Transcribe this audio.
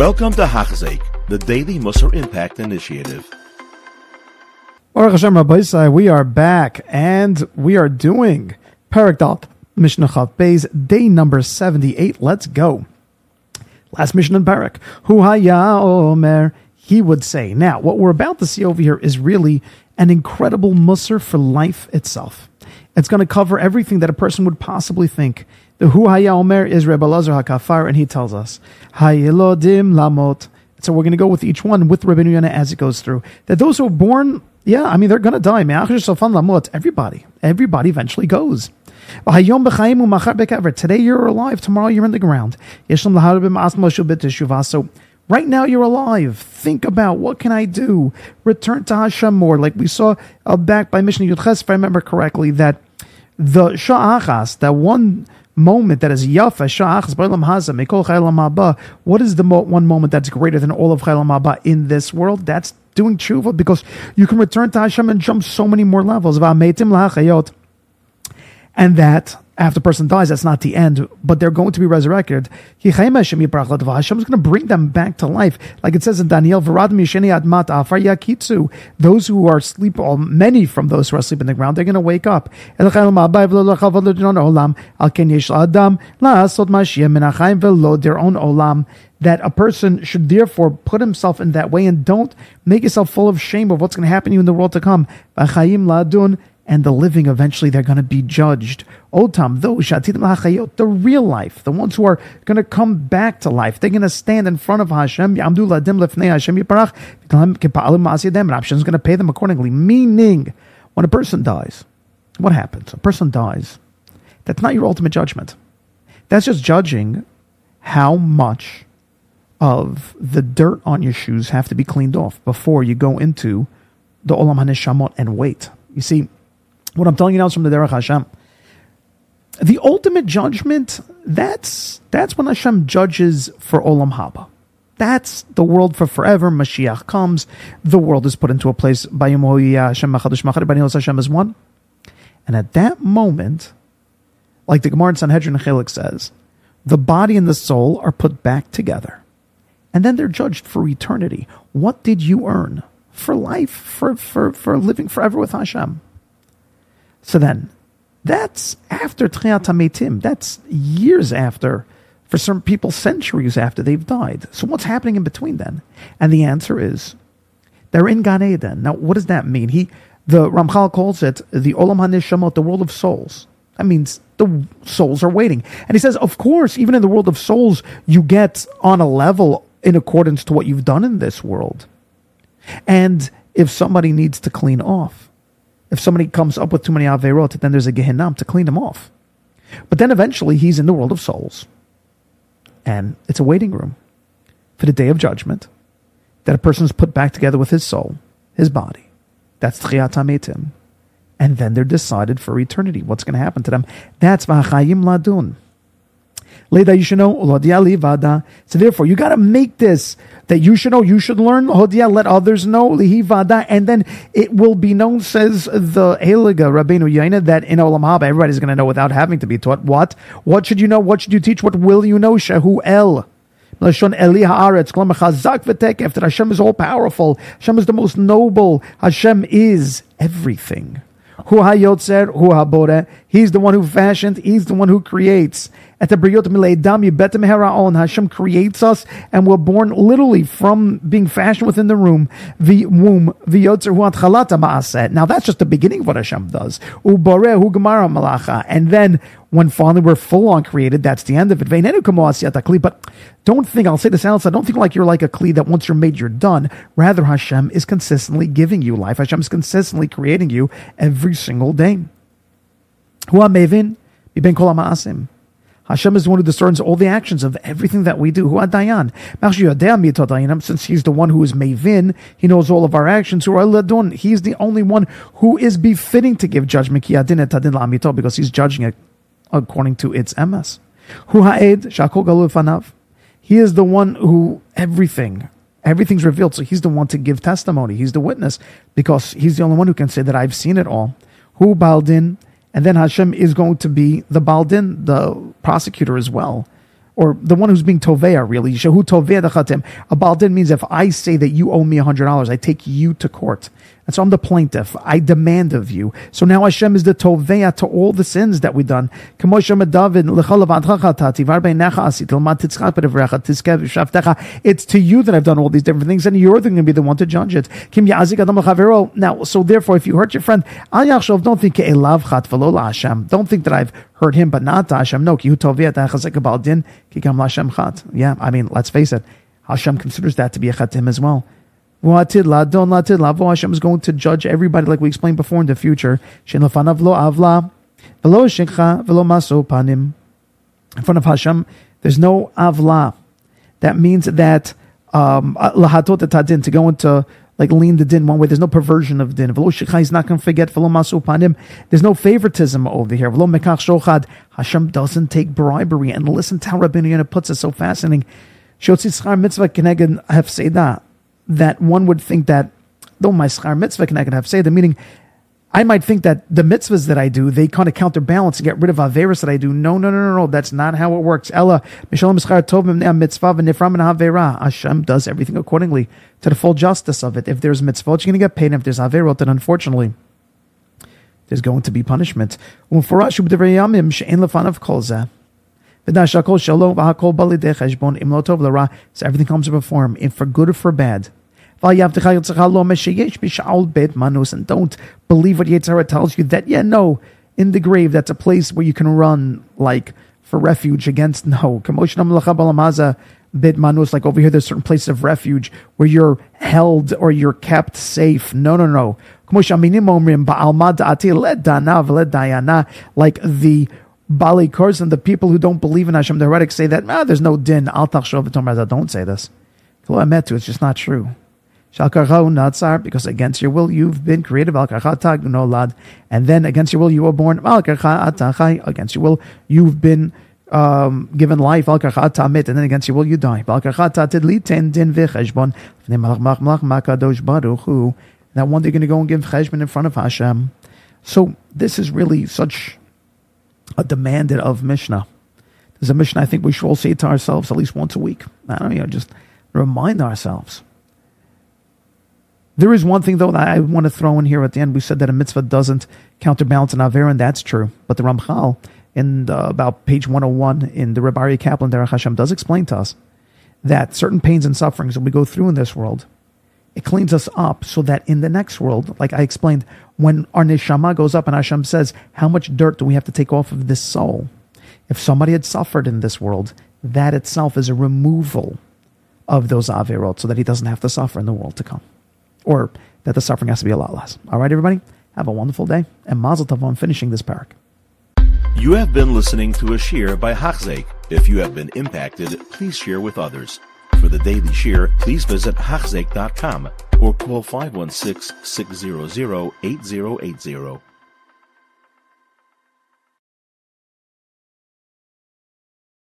Welcome to Hachzeik, the Daily Musar Impact Initiative. We are back and we are doing Parak Dalt Mishnah Chav Beis, day number 78. Let's go. Last mission in Parak. Hu haya omer, he would say. Now, what we're about to see over here is really an incredible musar for life itself. It's going to cover everything that a person would possibly think. The Hu haya omer is Rebbe Lazar HaKappar, and he tells us, Hayelodim lamot. So we're going to go with each one with Rabbeinu Yonah as it goes through. That those who are born yeah, I mean, they're going to die. Everybody. Everybody eventually goes. Today you're alive, tomorrow you're in the ground. So right now you're alive. Think about what can I do? Return to Hashem more. Like we saw uh, back by Mishnah Yudches, if I remember correctly, that the Sha'achas, that one moment that is yafa sha'achas b'olam haza mekol chaylam haba. What is the mo- one moment that's greater than all of chaylam haba in this world? That's doing tshuva because you can return to Hashem and jump so many more levels. And that after the person dies, that's not the end, but they're going to be resurrected. Hashem is going to bring them back to life. Like it says in Daniel, those who are asleep, or many from those who are asleep in the ground, they're going to wake up. That a person should therefore put himself in that way and don't make yourself full of shame of what's going to happen to you in the world to come and the living eventually they're going to be judged. Otam, those the real life, the ones who are going to come back to life, they're going to stand in front of Hashem. Hashem is going to pay them accordingly. Meaning, when a person dies, what happens? A person dies. That's not your ultimate judgment. That's just judging how much of the dirt on your shoes have to be cleaned off before you go into the Olam HaNeshamot and wait. You see, what I'm telling you now is from the Derech Hashem. The ultimate judgment, that's that's when Hashem judges for Olam Haba. That's the world for forever. Mashiach comes. The world is put into a place. Hashem is one. And at that moment, like the Gemara in Sanhedrin Chelik says, the body and the soul are put back together. And then they're judged for eternity. What did you earn? For life, for, for, for living forever with Hashem. So then, that's after Tchiyat HaMetim. That's years after, for some people, centuries after they've died. So what's happening in between then? And the answer is, they're in Gan Eden. Now, what does that mean? He, the Ramchal calls it the Olam HaNeshamot, the world of souls. That means the souls are waiting. And he says, of course, even in the world of souls, you get on a level in accordance to what you've done in this world. And if somebody needs to clean off, if somebody comes up with too many Averot, then there's a Gehinnom to clean them off. But then eventually he's in the world of souls. And it's a waiting room for the day of judgment that a person is put back together with his soul, his body. That's Tchiyat HaMetim. And then they're decided for eternity. What's going to happen to them? That's V'achayim Ladun. Leda. So therefore, you got to make this that you should know, you should learn, Hodia, let others know, Lihi Vada, and then it will be known, says the Heliga Rabbeinu Yonah, that in Olam Haba, everybody's going to know without having to be taught. What? What should you know? What should you teach? What will you know? Shehu El. That Hashem is all powerful. Hashem is the most noble. Hashem is everything. Hu HaYotzer, Hu HaBore. He's the one who fashioned, He's the one who creates. At the Briyot Mileidam Yibetem Heraon, Hashem creates us, and we're born literally from being fashioned within the room, the womb, the Yotzer Hu Atchalata Ma'aset. Now that's just the beginning of what Hashem does. Ubore Hu Gemara Malacha. And then when finally we're full on created, that's the end of it. But don't think, I'll say this outside, don't think like you're like a Kli that once you're made, you're done. Rather, Hashem is consistently giving you life. Hashem is consistently creating you every single day. Hashem is the one who discerns all the actions of everything that we do. Who Dayan? Since he's the one who is Mavin, he knows all of our actions. Who are He's the only one who is befitting to give judgment. Because he's judging it according to its MS. Who ha'ed. He is the one who everything, everything's revealed. So he's the one to give testimony. He's the witness because he's the only one who can say that I've seen it all. Hu baldin, and then Hashem is going to be the baldin, the prosecutor as well. or the one who's being tovea, really. Shehu tovea dechatim. A baldin means if I say that you owe me $100, I take you to court. And so I'm the plaintiff. I demand of you. So now Hashem is the tovea to all the sins that we've done. It's to you that I've done all these different things, and you're going to be the one to judge it. Now, so therefore, if you hurt your friend, don't think Don't think that I've hurt him, but not to Hashem. No, yeah, I mean, let's face it. Hashem considers that to be a chatim as well. Hashem is going to judge everybody, like we explained before in the future. In front of Hashem, there's no avla. That means that lahatot um, to go into like lean the din one way. There's no perversion of din. He's not going to forget. Villomasul Panim. There's no favoritism over here. Hashem doesn't take bribery. And listen to how Rabbi Yonah puts it so fascinating. mitzvah that one would think that though my schar mitzvah can I can have say the meaning I might think that the mitzvahs that I do, they kind of counterbalance and get rid of Averis that I do. No, no, no, no, no. That's not how it works. Ella, Mishalom Schar Tov mitzvah v'nifram and Havera. Hashem does everything accordingly to the full justice of it. If there's mitzvot, you're going to get paid. And if there's Averot, then unfortunately, there's going to be punishment. So everything comes before him, if for good or for bad. And don't believe what Yetzirah tells you that, yeah, no, in the grave, that's a place where you can run, like, for refuge against, no. Manus, like over here, there's certain places of refuge where you're held or you're kept safe. No, no, no. Like the Bali Kors and the people who don't believe in Hashem, the heretics say that, ah, there's no din. Don't say this. It's just not true. Natsar, because against your will you've been created, and then against your will you were born, against your will you've been um, given life, and then against your will you die. That one day you're going to go and give cheshbon in front of Hashem. So this is really such a demanded of Mishnah. There's a Mishnah I think we should all say to ourselves at least once a week. I don't know, just remind ourselves there is one thing though that I want to throw in here at the end. We said that a mitzvah doesn't counterbalance an aver, and that's true. But the Ramchal in about page 101 in the Reb Aryeh Kaplan Derech Hashem does explain to us that certain pains and sufferings that we go through in this world, it cleans us up so that in the next world, like I explained, when our neshama goes up and Hashem says, how much dirt do we have to take off of this soul? If somebody had suffered in this world, that itself is a removal of those averot so that he doesn't have to suffer in the world to come or that the suffering has to be a lot less. All right, everybody, have a wonderful day, and Mazel Tov on finishing this parak. You have been listening to a shiur by Hachzeik. If you have been impacted, please share with others. For the daily shiur, please visit Hachzeik.com or call 516 600 8080.